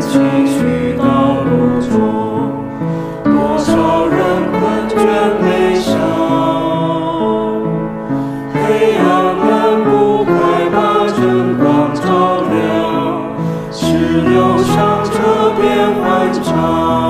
崎岖道路中多少人困倦悲伤黑暗把晨光照亮只这片欢畅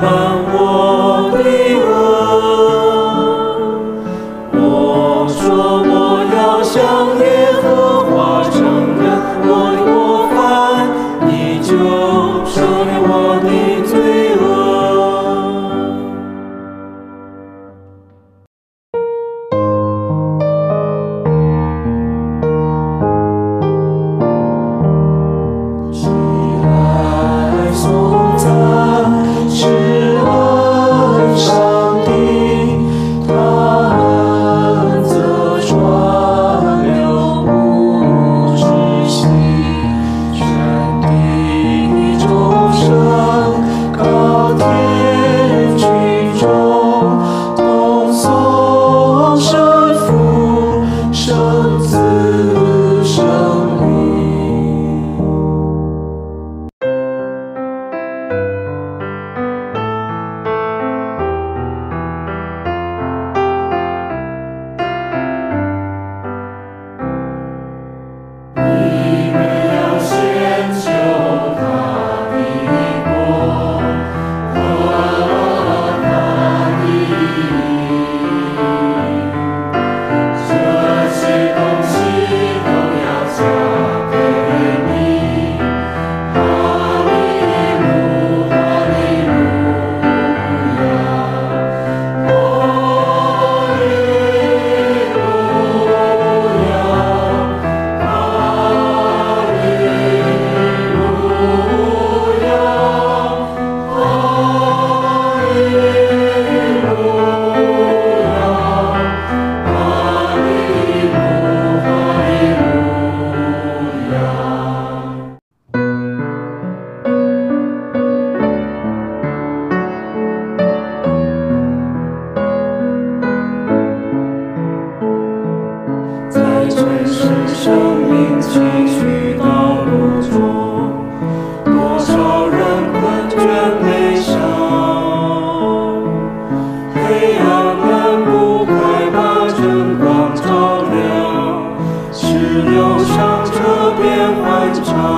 生生命崎岖道路中多少人困倦悲伤黑暗赶不回把晨光照亮只留下这片欢长